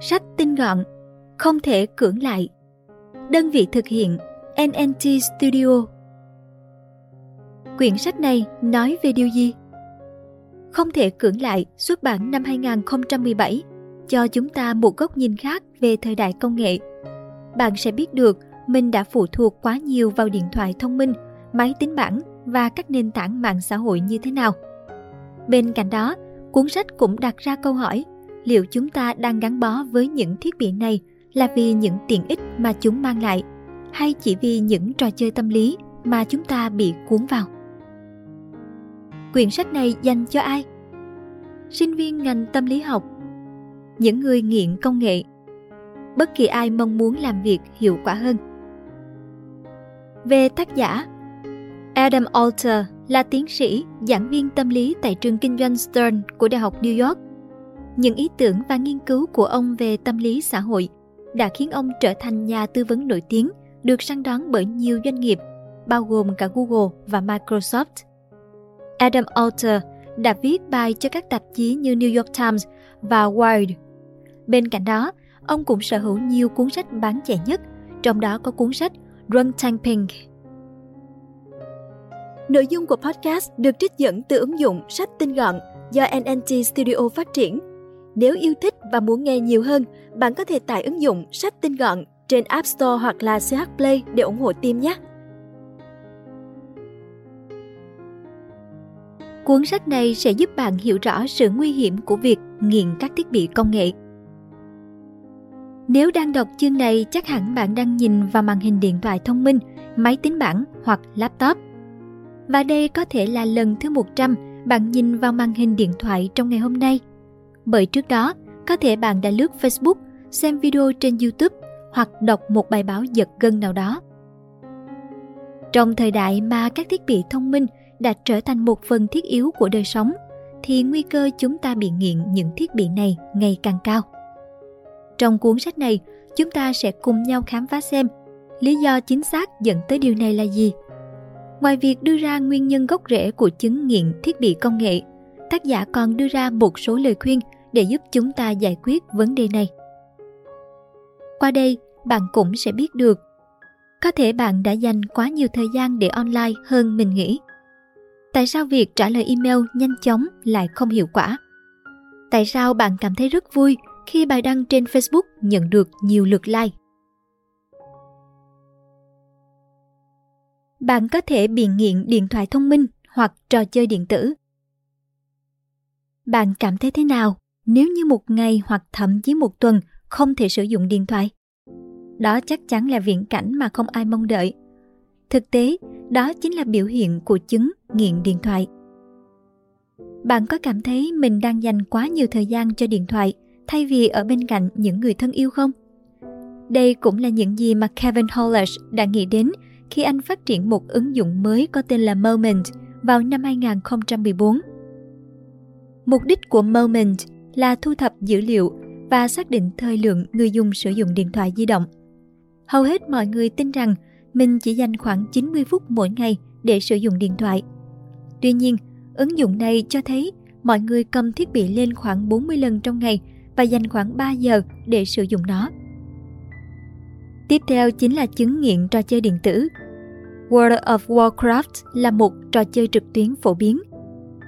Sách tinh gọn, không thể cưỡng lại. Đơn vị thực hiện NNT Studio. Quyển sách này nói về điều gì? Không thể cưỡng lại xuất bản năm 2017 cho chúng ta một góc nhìn khác về thời đại công nghệ. Bạn sẽ biết được mình đã phụ thuộc quá nhiều vào điện thoại thông minh, máy tính bảng và các nền tảng mạng xã hội như thế nào. Bên cạnh đó, cuốn sách cũng đặt ra câu hỏi liệu chúng ta đang gắn bó với những thiết bị này là vì những tiện ích mà chúng mang lại hay chỉ vì những trò chơi tâm lý mà chúng ta bị cuốn vào. Quyển sách này dành cho ai? Sinh viên ngành tâm lý học, những người nghiện công nghệ, bất kỳ ai mong muốn làm việc hiệu quả hơn. Về tác giả, Adam Alter là tiến sĩ, giảng viên tâm lý tại trường kinh doanh Stern của Đại học New York. Những ý tưởng và nghiên cứu của ông về tâm lý xã hội đã khiến ông trở thành nhà tư vấn nổi tiếng, được săn đón bởi nhiều doanh nghiệp, bao gồm cả Google và Microsoft. Adam Alter đã viết bài cho các tạp chí như New York Times và Wired. Bên cạnh đó, ông cũng sở hữu nhiều cuốn sách bán chạy nhất, trong đó có cuốn sách Run Tank Pink Nội dung của podcast được trích dẫn từ ứng dụng sách tinh gọn do NNT Studio phát triển. Nếu yêu thích và muốn nghe nhiều hơn, bạn có thể tải ứng dụng sách tinh gọn trên App Store hoặc là CH Play để ủng hộ team nhé. Cuốn sách này sẽ giúp bạn hiểu rõ sự nguy hiểm của việc nghiện các thiết bị công nghệ. Nếu đang đọc chương này, chắc hẳn bạn đang nhìn vào màn hình điện thoại thông minh, máy tính bảng hoặc laptop – và đây có thể là lần thứ 100 bạn nhìn vào màn hình điện thoại trong ngày hôm nay. Bởi trước đó, có thể bạn đã lướt Facebook, xem video trên YouTube hoặc đọc một bài báo giật gân nào đó. Trong thời đại mà các thiết bị thông minh đã trở thành một phần thiết yếu của đời sống, thì nguy cơ chúng ta bị nghiện những thiết bị này ngày càng cao. Trong cuốn sách này, chúng ta sẽ cùng nhau khám phá xem lý do chính xác dẫn tới điều này là gì Ngoài việc đưa ra nguyên nhân gốc rễ của chứng nghiện thiết bị công nghệ, tác giả còn đưa ra một số lời khuyên để giúp chúng ta giải quyết vấn đề này. Qua đây, bạn cũng sẽ biết được có thể bạn đã dành quá nhiều thời gian để online hơn mình nghĩ. Tại sao việc trả lời email nhanh chóng lại không hiệu quả? Tại sao bạn cảm thấy rất vui khi bài đăng trên Facebook nhận được nhiều lượt like? bạn có thể bị nghiện điện thoại thông minh hoặc trò chơi điện tử. Bạn cảm thấy thế nào nếu như một ngày hoặc thậm chí một tuần không thể sử dụng điện thoại? Đó chắc chắn là viễn cảnh mà không ai mong đợi. Thực tế, đó chính là biểu hiện của chứng nghiện điện thoại. Bạn có cảm thấy mình đang dành quá nhiều thời gian cho điện thoại thay vì ở bên cạnh những người thân yêu không? Đây cũng là những gì mà Kevin Hollis đã nghĩ đến khi anh phát triển một ứng dụng mới có tên là Moment vào năm 2014. Mục đích của Moment là thu thập dữ liệu và xác định thời lượng người dùng sử dụng điện thoại di động. Hầu hết mọi người tin rằng mình chỉ dành khoảng 90 phút mỗi ngày để sử dụng điện thoại. Tuy nhiên, ứng dụng này cho thấy mọi người cầm thiết bị lên khoảng 40 lần trong ngày và dành khoảng 3 giờ để sử dụng nó. Tiếp theo chính là chứng nghiện trò chơi điện tử. World of Warcraft là một trò chơi trực tuyến phổ biến.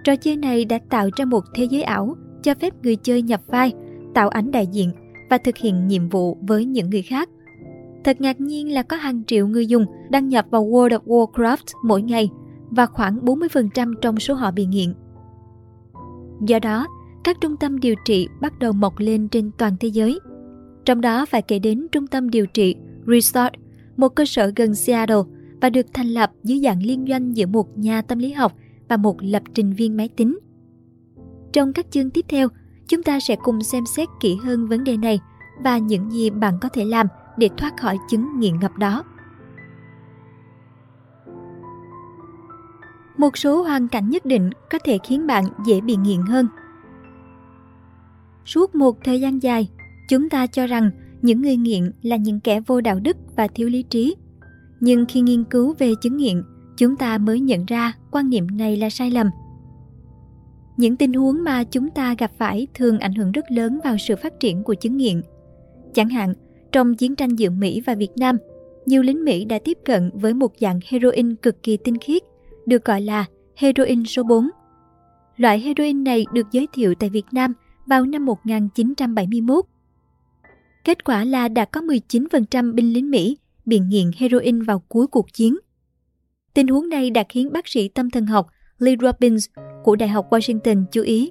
Trò chơi này đã tạo ra một thế giới ảo cho phép người chơi nhập vai, tạo ảnh đại diện và thực hiện nhiệm vụ với những người khác. Thật ngạc nhiên là có hàng triệu người dùng đăng nhập vào World of Warcraft mỗi ngày và khoảng 40% trong số họ bị nghiện. Do đó, các trung tâm điều trị bắt đầu mọc lên trên toàn thế giới. Trong đó phải kể đến trung tâm điều trị Resort, một cơ sở gần Seattle và được thành lập dưới dạng liên doanh giữa một nhà tâm lý học và một lập trình viên máy tính. Trong các chương tiếp theo, chúng ta sẽ cùng xem xét kỹ hơn vấn đề này và những gì bạn có thể làm để thoát khỏi chứng nghiện ngập đó. Một số hoàn cảnh nhất định có thể khiến bạn dễ bị nghiện hơn. Suốt một thời gian dài, chúng ta cho rằng những người nghiện là những kẻ vô đạo đức và thiếu lý trí. Nhưng khi nghiên cứu về chứng nghiện, chúng ta mới nhận ra quan niệm này là sai lầm. Những tình huống mà chúng ta gặp phải thường ảnh hưởng rất lớn vào sự phát triển của chứng nghiện. Chẳng hạn, trong chiến tranh giữa Mỹ và Việt Nam, nhiều lính Mỹ đã tiếp cận với một dạng heroin cực kỳ tinh khiết, được gọi là heroin số 4. Loại heroin này được giới thiệu tại Việt Nam vào năm 1971. Kết quả là đã có 19% binh lính Mỹ bị nghiện heroin vào cuối cuộc chiến. Tình huống này đã khiến bác sĩ tâm thần học Lee Robbins của Đại học Washington chú ý.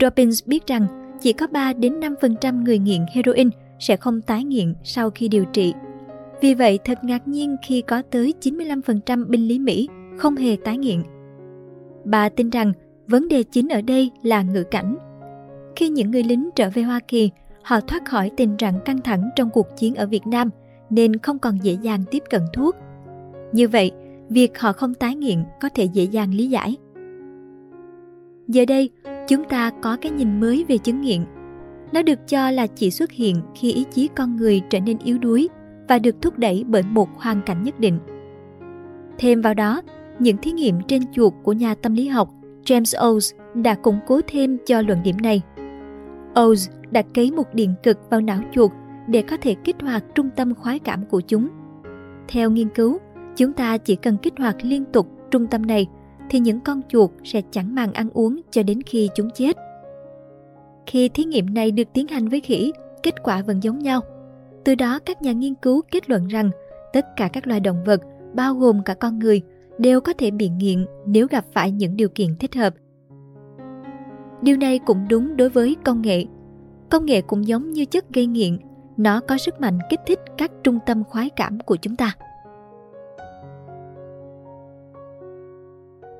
Robbins biết rằng chỉ có 3 đến 5% người nghiện heroin sẽ không tái nghiện sau khi điều trị. Vì vậy, thật ngạc nhiên khi có tới 95% binh lý Mỹ không hề tái nghiện. Bà tin rằng vấn đề chính ở đây là ngữ cảnh. Khi những người lính trở về Hoa Kỳ, họ thoát khỏi tình trạng căng thẳng trong cuộc chiến ở Việt Nam nên không còn dễ dàng tiếp cận thuốc. Như vậy, việc họ không tái nghiện có thể dễ dàng lý giải. Giờ đây, chúng ta có cái nhìn mới về chứng nghiện. Nó được cho là chỉ xuất hiện khi ý chí con người trở nên yếu đuối và được thúc đẩy bởi một hoàn cảnh nhất định. Thêm vào đó, những thí nghiệm trên chuột của nhà tâm lý học James Oz đã củng cố thêm cho luận điểm này. Oz đã cấy một điện cực vào não chuột để có thể kích hoạt trung tâm khoái cảm của chúng. Theo nghiên cứu, chúng ta chỉ cần kích hoạt liên tục trung tâm này thì những con chuột sẽ chẳng màng ăn uống cho đến khi chúng chết. Khi thí nghiệm này được tiến hành với khỉ, kết quả vẫn giống nhau. Từ đó các nhà nghiên cứu kết luận rằng tất cả các loài động vật, bao gồm cả con người, đều có thể bị nghiện nếu gặp phải những điều kiện thích hợp. Điều này cũng đúng đối với công nghệ. Công nghệ cũng giống như chất gây nghiện, nó có sức mạnh kích thích các trung tâm khoái cảm của chúng ta.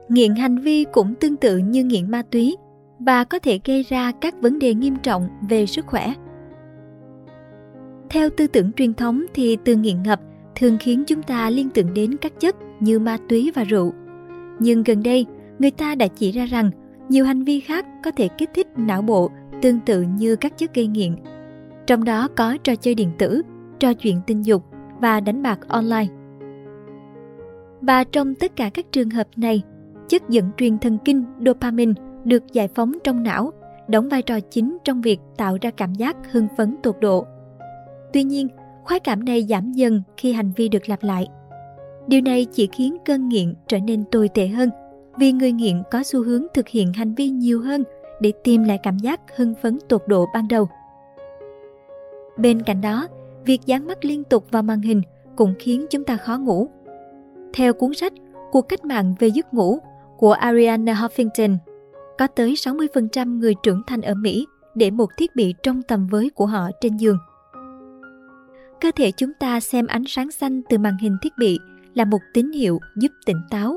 Nghiện hành vi cũng tương tự như nghiện ma túy và có thể gây ra các vấn đề nghiêm trọng về sức khỏe. Theo tư tưởng truyền thống thì từ nghiện ngập thường khiến chúng ta liên tưởng đến các chất như ma túy và rượu. Nhưng gần đây, người ta đã chỉ ra rằng nhiều hành vi khác có thể kích thích não bộ tương tự như các chất gây nghiện. Trong đó có trò chơi điện tử, trò chuyện tình dục và đánh bạc online. Và trong tất cả các trường hợp này, chất dẫn truyền thần kinh dopamine được giải phóng trong não, đóng vai trò chính trong việc tạo ra cảm giác hưng phấn tột độ. Tuy nhiên, khoái cảm này giảm dần khi hành vi được lặp lại. Điều này chỉ khiến cơn nghiện trở nên tồi tệ hơn, vì người nghiện có xu hướng thực hiện hành vi nhiều hơn để tìm lại cảm giác hưng phấn tột độ ban đầu. Bên cạnh đó, việc dán mắt liên tục vào màn hình cũng khiến chúng ta khó ngủ. Theo cuốn sách Cuộc cách mạng về giấc ngủ của Arianna Huffington, có tới 60% người trưởng thành ở Mỹ để một thiết bị trong tầm với của họ trên giường. Cơ thể chúng ta xem ánh sáng xanh từ màn hình thiết bị là một tín hiệu giúp tỉnh táo.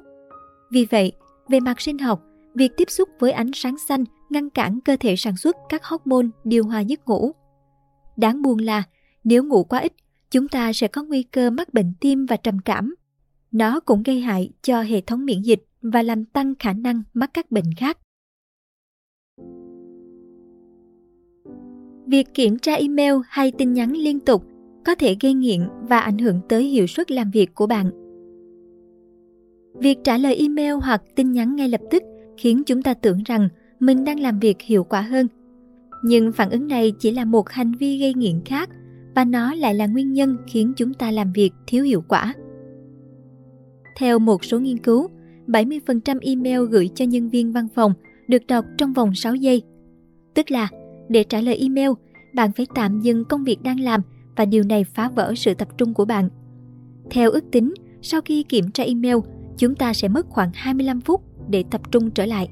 Vì vậy, về mặt sinh học, việc tiếp xúc với ánh sáng xanh ngăn cản cơ thể sản xuất các hormone điều hòa giấc ngủ. Đáng buồn là, nếu ngủ quá ít, chúng ta sẽ có nguy cơ mắc bệnh tim và trầm cảm. Nó cũng gây hại cho hệ thống miễn dịch và làm tăng khả năng mắc các bệnh khác. Việc kiểm tra email hay tin nhắn liên tục có thể gây nghiện và ảnh hưởng tới hiệu suất làm việc của bạn. Việc trả lời email hoặc tin nhắn ngay lập tức khiến chúng ta tưởng rằng mình đang làm việc hiệu quả hơn. Nhưng phản ứng này chỉ là một hành vi gây nghiện khác và nó lại là nguyên nhân khiến chúng ta làm việc thiếu hiệu quả. Theo một số nghiên cứu, 70% email gửi cho nhân viên văn phòng được đọc trong vòng 6 giây. Tức là, để trả lời email, bạn phải tạm dừng công việc đang làm và điều này phá vỡ sự tập trung của bạn. Theo ước tính, sau khi kiểm tra email, chúng ta sẽ mất khoảng 25 phút để tập trung trở lại.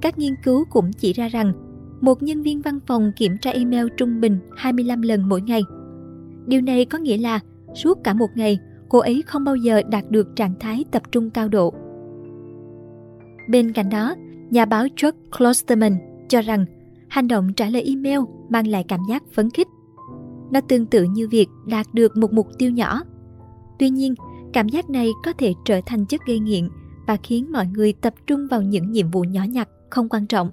Các nghiên cứu cũng chỉ ra rằng một nhân viên văn phòng kiểm tra email trung bình 25 lần mỗi ngày. Điều này có nghĩa là suốt cả một ngày, cô ấy không bao giờ đạt được trạng thái tập trung cao độ. Bên cạnh đó, nhà báo Chuck Klosterman cho rằng hành động trả lời email mang lại cảm giác phấn khích. Nó tương tự như việc đạt được một mục tiêu nhỏ. Tuy nhiên, cảm giác này có thể trở thành chất gây nghiện và khiến mọi người tập trung vào những nhiệm vụ nhỏ nhặt không quan trọng.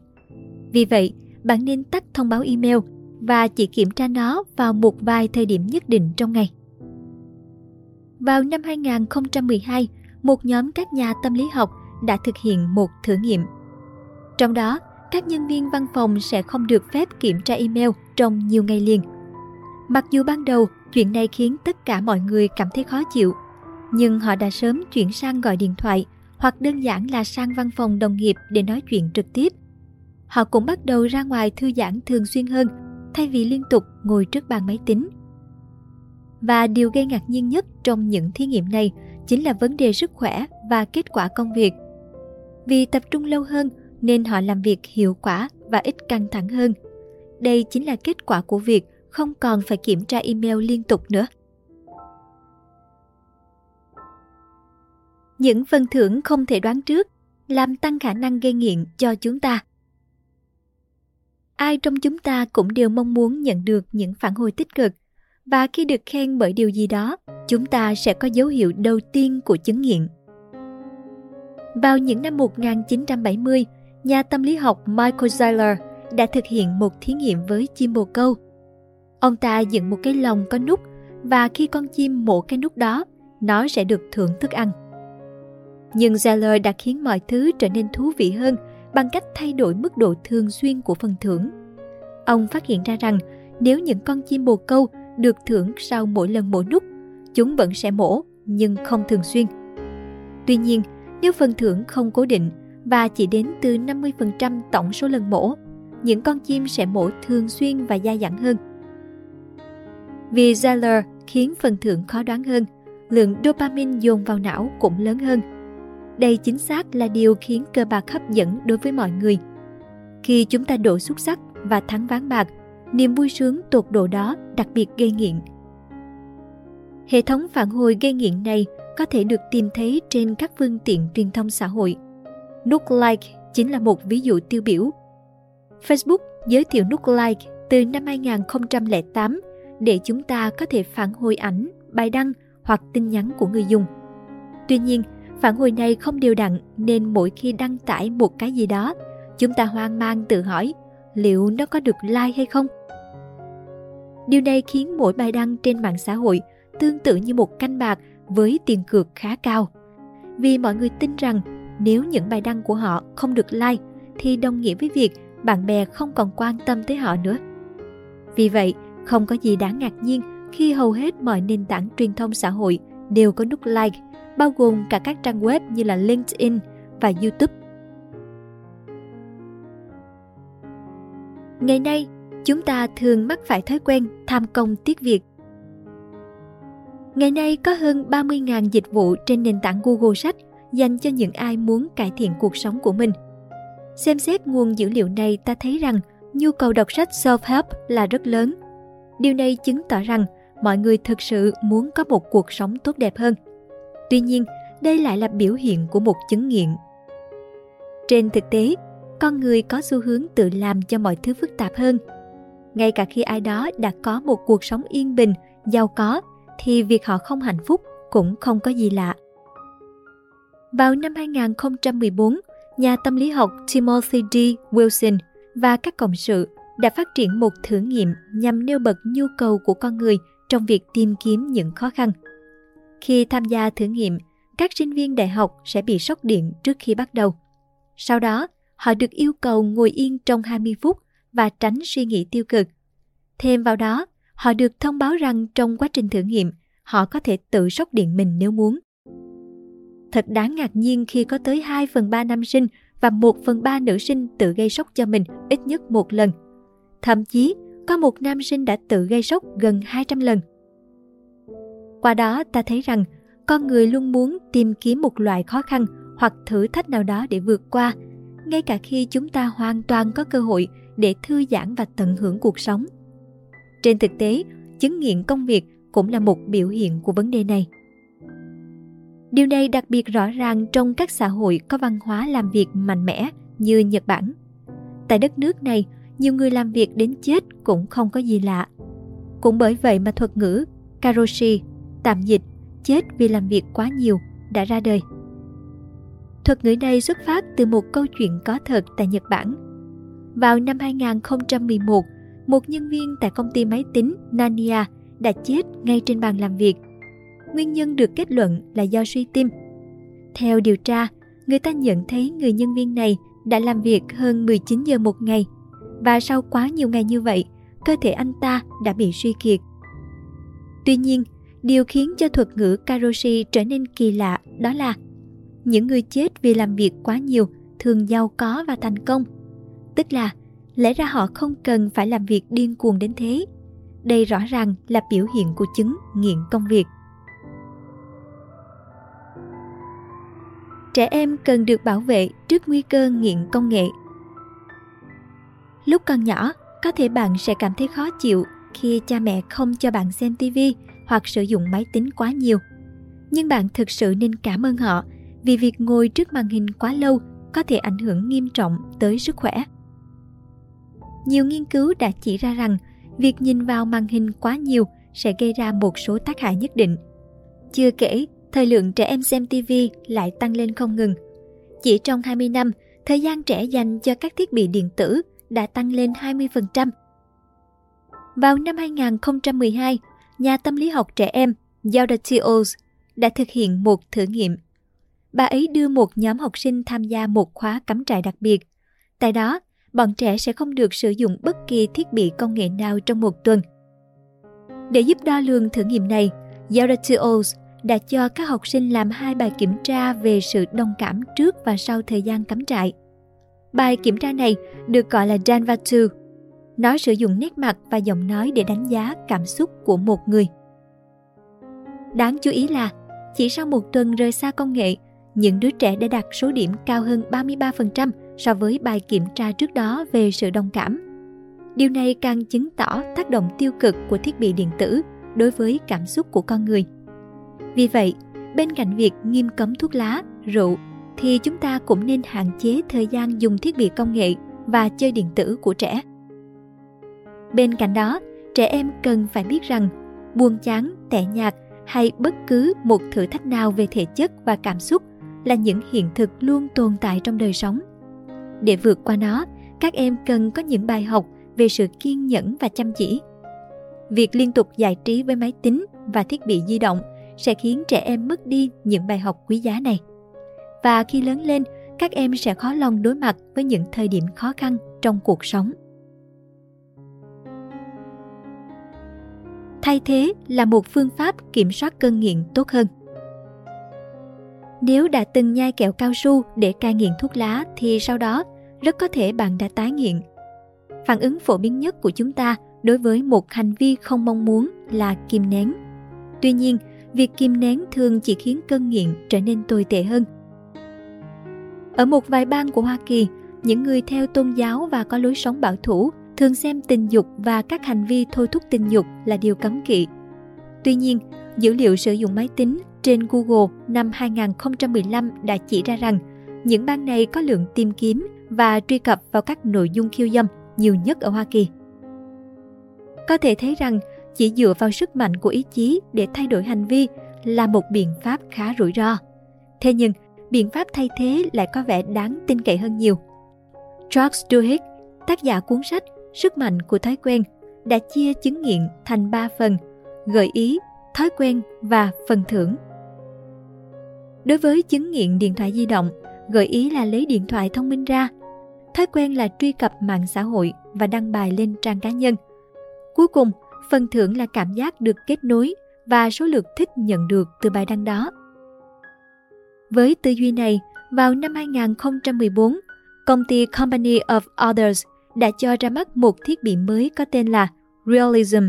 Vì vậy, bạn nên tắt thông báo email và chỉ kiểm tra nó vào một vài thời điểm nhất định trong ngày. Vào năm 2012, một nhóm các nhà tâm lý học đã thực hiện một thử nghiệm. Trong đó, các nhân viên văn phòng sẽ không được phép kiểm tra email trong nhiều ngày liền. Mặc dù ban đầu chuyện này khiến tất cả mọi người cảm thấy khó chịu, nhưng họ đã sớm chuyển sang gọi điện thoại hoặc đơn giản là sang văn phòng đồng nghiệp để nói chuyện trực tiếp. Họ cũng bắt đầu ra ngoài thư giãn thường xuyên hơn thay vì liên tục ngồi trước bàn máy tính. Và điều gây ngạc nhiên nhất trong những thí nghiệm này chính là vấn đề sức khỏe và kết quả công việc. Vì tập trung lâu hơn nên họ làm việc hiệu quả và ít căng thẳng hơn. Đây chính là kết quả của việc không còn phải kiểm tra email liên tục nữa. Những phần thưởng không thể đoán trước, làm tăng khả năng gây nghiện cho chúng ta. Ai trong chúng ta cũng đều mong muốn nhận được những phản hồi tích cực và khi được khen bởi điều gì đó, chúng ta sẽ có dấu hiệu đầu tiên của chứng nghiện. Vào những năm 1970, nhà tâm lý học Michael Zeiler đã thực hiện một thí nghiệm với chim bồ câu. Ông ta dựng một cái lồng có nút và khi con chim mổ cái nút đó, nó sẽ được thưởng thức ăn. Nhưng Zeller đã khiến mọi thứ trở nên thú vị hơn bằng cách thay đổi mức độ thường xuyên của phần thưởng. Ông phát hiện ra rằng nếu những con chim bồ câu được thưởng sau mỗi lần mổ nút, chúng vẫn sẽ mổ nhưng không thường xuyên. Tuy nhiên, nếu phần thưởng không cố định và chỉ đến từ 50% tổng số lần mổ, những con chim sẽ mổ thường xuyên và dai dẳng hơn. Vì Zeller khiến phần thưởng khó đoán hơn, lượng dopamine dồn vào não cũng lớn hơn. Đây chính xác là điều khiến cờ bạc hấp dẫn đối với mọi người. Khi chúng ta đổ xuất sắc và thắng ván bạc, niềm vui sướng tột độ đó đặc biệt gây nghiện. Hệ thống phản hồi gây nghiện này có thể được tìm thấy trên các phương tiện truyền thông xã hội. Nút like chính là một ví dụ tiêu biểu. Facebook giới thiệu nút like từ năm 2008 để chúng ta có thể phản hồi ảnh, bài đăng hoặc tin nhắn của người dùng. Tuy nhiên, phản hồi này không đều đặn nên mỗi khi đăng tải một cái gì đó, chúng ta hoang mang tự hỏi liệu nó có được like hay không? Điều này khiến mỗi bài đăng trên mạng xã hội tương tự như một canh bạc với tiền cược khá cao. Vì mọi người tin rằng nếu những bài đăng của họ không được like thì đồng nghĩa với việc bạn bè không còn quan tâm tới họ nữa. Vì vậy, không có gì đáng ngạc nhiên khi hầu hết mọi nền tảng truyền thông xã hội đều có nút like, bao gồm cả các trang web như là LinkedIn và YouTube. Ngày nay, chúng ta thường mắc phải thói quen tham công tiếc việc. Ngày nay có hơn 30.000 dịch vụ trên nền tảng Google Sách dành cho những ai muốn cải thiện cuộc sống của mình. Xem xét nguồn dữ liệu này ta thấy rằng nhu cầu đọc sách self-help là rất lớn. Điều này chứng tỏ rằng mọi người thực sự muốn có một cuộc sống tốt đẹp hơn. Tuy nhiên, đây lại là biểu hiện của một chứng nghiện. Trên thực tế, con người có xu hướng tự làm cho mọi thứ phức tạp hơn ngay cả khi ai đó đã có một cuộc sống yên bình giàu có thì việc họ không hạnh phúc cũng không có gì lạ vào năm 2014, nhà tâm lý học Timothy D. Wilson và các cộng sự đã phát triển một thử nghiệm nhằm nêu bật nhu cầu của con người trong việc tìm kiếm những khó khăn. Khi tham gia thử nghiệm, các sinh viên đại học sẽ bị sốc điện trước khi bắt đầu. Sau đó, họ được yêu cầu ngồi yên trong 20 phút và tránh suy nghĩ tiêu cực. Thêm vào đó, họ được thông báo rằng trong quá trình thử nghiệm, họ có thể tự sốc điện mình nếu muốn. Thật đáng ngạc nhiên khi có tới 2 phần 3 nam sinh và 1 phần 3 nữ sinh tự gây sốc cho mình ít nhất một lần. Thậm chí, có một nam sinh đã tự gây sốc gần 200 lần. Qua đó ta thấy rằng con người luôn muốn tìm kiếm một loại khó khăn hoặc thử thách nào đó để vượt qua, ngay cả khi chúng ta hoàn toàn có cơ hội để thư giãn và tận hưởng cuộc sống. Trên thực tế, chứng nghiện công việc cũng là một biểu hiện của vấn đề này. Điều này đặc biệt rõ ràng trong các xã hội có văn hóa làm việc mạnh mẽ như Nhật Bản. Tại đất nước này, nhiều người làm việc đến chết cũng không có gì lạ. Cũng bởi vậy mà thuật ngữ karoshi, tạm dịch, chết vì làm việc quá nhiều, đã ra đời. Thuật ngữ này xuất phát từ một câu chuyện có thật tại Nhật Bản. Vào năm 2011, một nhân viên tại công ty máy tính Nania đã chết ngay trên bàn làm việc. Nguyên nhân được kết luận là do suy tim. Theo điều tra, người ta nhận thấy người nhân viên này đã làm việc hơn 19 giờ một ngày và sau quá nhiều ngày như vậy, cơ thể anh ta đã bị suy kiệt. Tuy nhiên, điều khiến cho thuật ngữ Karoshi trở nên kỳ lạ đó là những người chết vì làm việc quá nhiều thường giàu có và thành công. Tức là, lẽ ra họ không cần phải làm việc điên cuồng đến thế. Đây rõ ràng là biểu hiện của chứng nghiện công việc. Trẻ em cần được bảo vệ trước nguy cơ nghiện công nghệ. Lúc còn nhỏ, có thể bạn sẽ cảm thấy khó chịu khi cha mẹ không cho bạn xem TV hoặc sử dụng máy tính quá nhiều. Nhưng bạn thực sự nên cảm ơn họ vì việc ngồi trước màn hình quá lâu có thể ảnh hưởng nghiêm trọng tới sức khỏe. Nhiều nghiên cứu đã chỉ ra rằng việc nhìn vào màn hình quá nhiều sẽ gây ra một số tác hại nhất định. Chưa kể, thời lượng trẻ em xem TV lại tăng lên không ngừng. Chỉ trong 20 năm, thời gian trẻ dành cho các thiết bị điện tử đã tăng lên 20%. Vào năm 2012, nhà tâm lý học trẻ em Zelda Teals đã thực hiện một thử nghiệm bà ấy đưa một nhóm học sinh tham gia một khóa cắm trại đặc biệt. Tại đó, bọn trẻ sẽ không được sử dụng bất kỳ thiết bị công nghệ nào trong một tuần. Để giúp đo lường thử nghiệm này, Yaratuos đã cho các học sinh làm hai bài kiểm tra về sự đồng cảm trước và sau thời gian cắm trại. Bài kiểm tra này được gọi là Danvatu. Nó sử dụng nét mặt và giọng nói để đánh giá cảm xúc của một người. Đáng chú ý là, chỉ sau một tuần rời xa công nghệ, những đứa trẻ đã đạt số điểm cao hơn 33% so với bài kiểm tra trước đó về sự đồng cảm. Điều này càng chứng tỏ tác động tiêu cực của thiết bị điện tử đối với cảm xúc của con người. Vì vậy, bên cạnh việc nghiêm cấm thuốc lá, rượu, thì chúng ta cũng nên hạn chế thời gian dùng thiết bị công nghệ và chơi điện tử của trẻ. Bên cạnh đó, trẻ em cần phải biết rằng buồn chán, tẻ nhạt hay bất cứ một thử thách nào về thể chất và cảm xúc là những hiện thực luôn tồn tại trong đời sống. Để vượt qua nó, các em cần có những bài học về sự kiên nhẫn và chăm chỉ. Việc liên tục giải trí với máy tính và thiết bị di động sẽ khiến trẻ em mất đi những bài học quý giá này. Và khi lớn lên, các em sẽ khó lòng đối mặt với những thời điểm khó khăn trong cuộc sống. Thay thế là một phương pháp kiểm soát cơn nghiện tốt hơn nếu đã từng nhai kẹo cao su để cai nghiện thuốc lá thì sau đó rất có thể bạn đã tái nghiện. Phản ứng phổ biến nhất của chúng ta đối với một hành vi không mong muốn là kìm nén. Tuy nhiên, việc kìm nén thường chỉ khiến cơn nghiện trở nên tồi tệ hơn. Ở một vài bang của Hoa Kỳ, những người theo tôn giáo và có lối sống bảo thủ thường xem tình dục và các hành vi thôi thúc tình dục là điều cấm kỵ. Tuy nhiên, dữ liệu sử dụng máy tính trên Google năm 2015 đã chỉ ra rằng những bang này có lượng tìm kiếm và truy cập vào các nội dung khiêu dâm nhiều nhất ở Hoa Kỳ. Có thể thấy rằng chỉ dựa vào sức mạnh của ý chí để thay đổi hành vi là một biện pháp khá rủi ro. Thế nhưng, biện pháp thay thế lại có vẻ đáng tin cậy hơn nhiều. George Duhigg, tác giả cuốn sách Sức mạnh của thói quen, đã chia chứng nghiện thành 3 phần, gợi ý, thói quen và phần thưởng. Đối với chứng nghiện điện thoại di động, gợi ý là lấy điện thoại thông minh ra. Thói quen là truy cập mạng xã hội và đăng bài lên trang cá nhân. Cuối cùng, phần thưởng là cảm giác được kết nối và số lượt thích nhận được từ bài đăng đó. Với tư duy này, vào năm 2014, công ty Company of Others đã cho ra mắt một thiết bị mới có tên là Realism.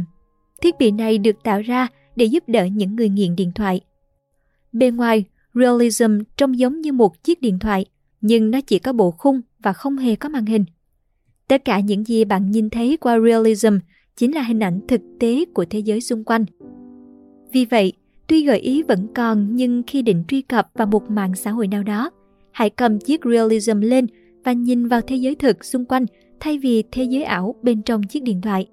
Thiết bị này được tạo ra để giúp đỡ những người nghiện điện thoại. Bên ngoài, Realism trông giống như một chiếc điện thoại, nhưng nó chỉ có bộ khung và không hề có màn hình. Tất cả những gì bạn nhìn thấy qua Realism chính là hình ảnh thực tế của thế giới xung quanh. Vì vậy, tuy gợi ý vẫn còn nhưng khi định truy cập vào một mạng xã hội nào đó, hãy cầm chiếc Realism lên và nhìn vào thế giới thực xung quanh thay vì thế giới ảo bên trong chiếc điện thoại.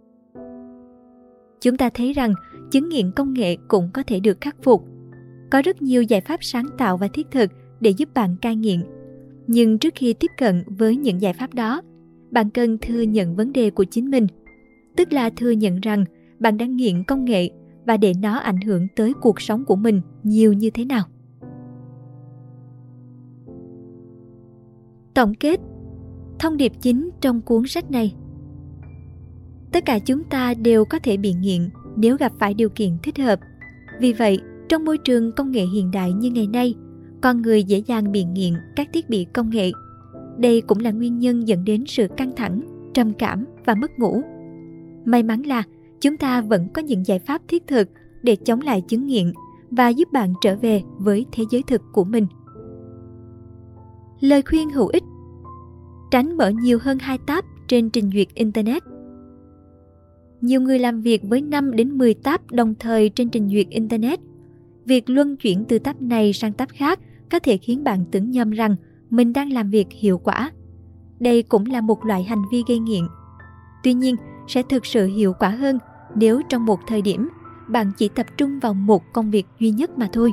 Chúng ta thấy rằng chứng nghiện công nghệ cũng có thể được khắc phục có rất nhiều giải pháp sáng tạo và thiết thực để giúp bạn cai nghiện. Nhưng trước khi tiếp cận với những giải pháp đó, bạn cần thừa nhận vấn đề của chính mình. Tức là thừa nhận rằng bạn đang nghiện công nghệ và để nó ảnh hưởng tới cuộc sống của mình nhiều như thế nào. Tổng kết, Thông điệp chính trong cuốn sách này Tất cả chúng ta đều có thể bị nghiện nếu gặp phải điều kiện thích hợp. Vì vậy, trong môi trường công nghệ hiện đại như ngày nay, con người dễ dàng bị nghiện các thiết bị công nghệ. Đây cũng là nguyên nhân dẫn đến sự căng thẳng, trầm cảm và mất ngủ. May mắn là chúng ta vẫn có những giải pháp thiết thực để chống lại chứng nghiện và giúp bạn trở về với thế giới thực của mình. Lời khuyên hữu ích Tránh mở nhiều hơn hai tab trên trình duyệt Internet. Nhiều người làm việc với 5 đến 10 tab đồng thời trên trình duyệt Internet. Việc luân chuyển từ tab này sang tab khác có thể khiến bạn tưởng nhầm rằng mình đang làm việc hiệu quả. Đây cũng là một loại hành vi gây nghiện. Tuy nhiên, sẽ thực sự hiệu quả hơn nếu trong một thời điểm bạn chỉ tập trung vào một công việc duy nhất mà thôi.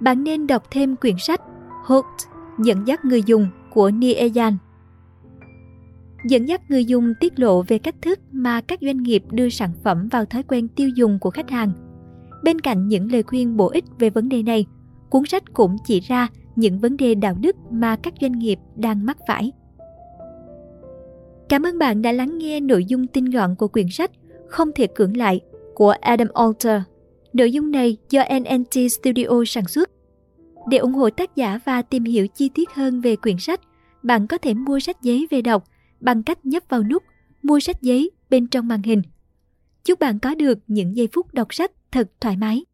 Bạn nên đọc thêm quyển sách Hooked dẫn dắt người dùng của Nieyan. Dẫn dắt người dùng tiết lộ về cách thức mà các doanh nghiệp đưa sản phẩm vào thói quen tiêu dùng của khách hàng. Bên cạnh những lời khuyên bổ ích về vấn đề này, cuốn sách cũng chỉ ra những vấn đề đạo đức mà các doanh nghiệp đang mắc phải. Cảm ơn bạn đã lắng nghe nội dung tinh gọn của quyển sách Không thể cưỡng lại của Adam Alter. Nội dung này do NNT Studio sản xuất. Để ủng hộ tác giả và tìm hiểu chi tiết hơn về quyển sách, bạn có thể mua sách giấy về đọc bằng cách nhấp vào nút Mua sách giấy bên trong màn hình. Chúc bạn có được những giây phút đọc sách thật thoải mái.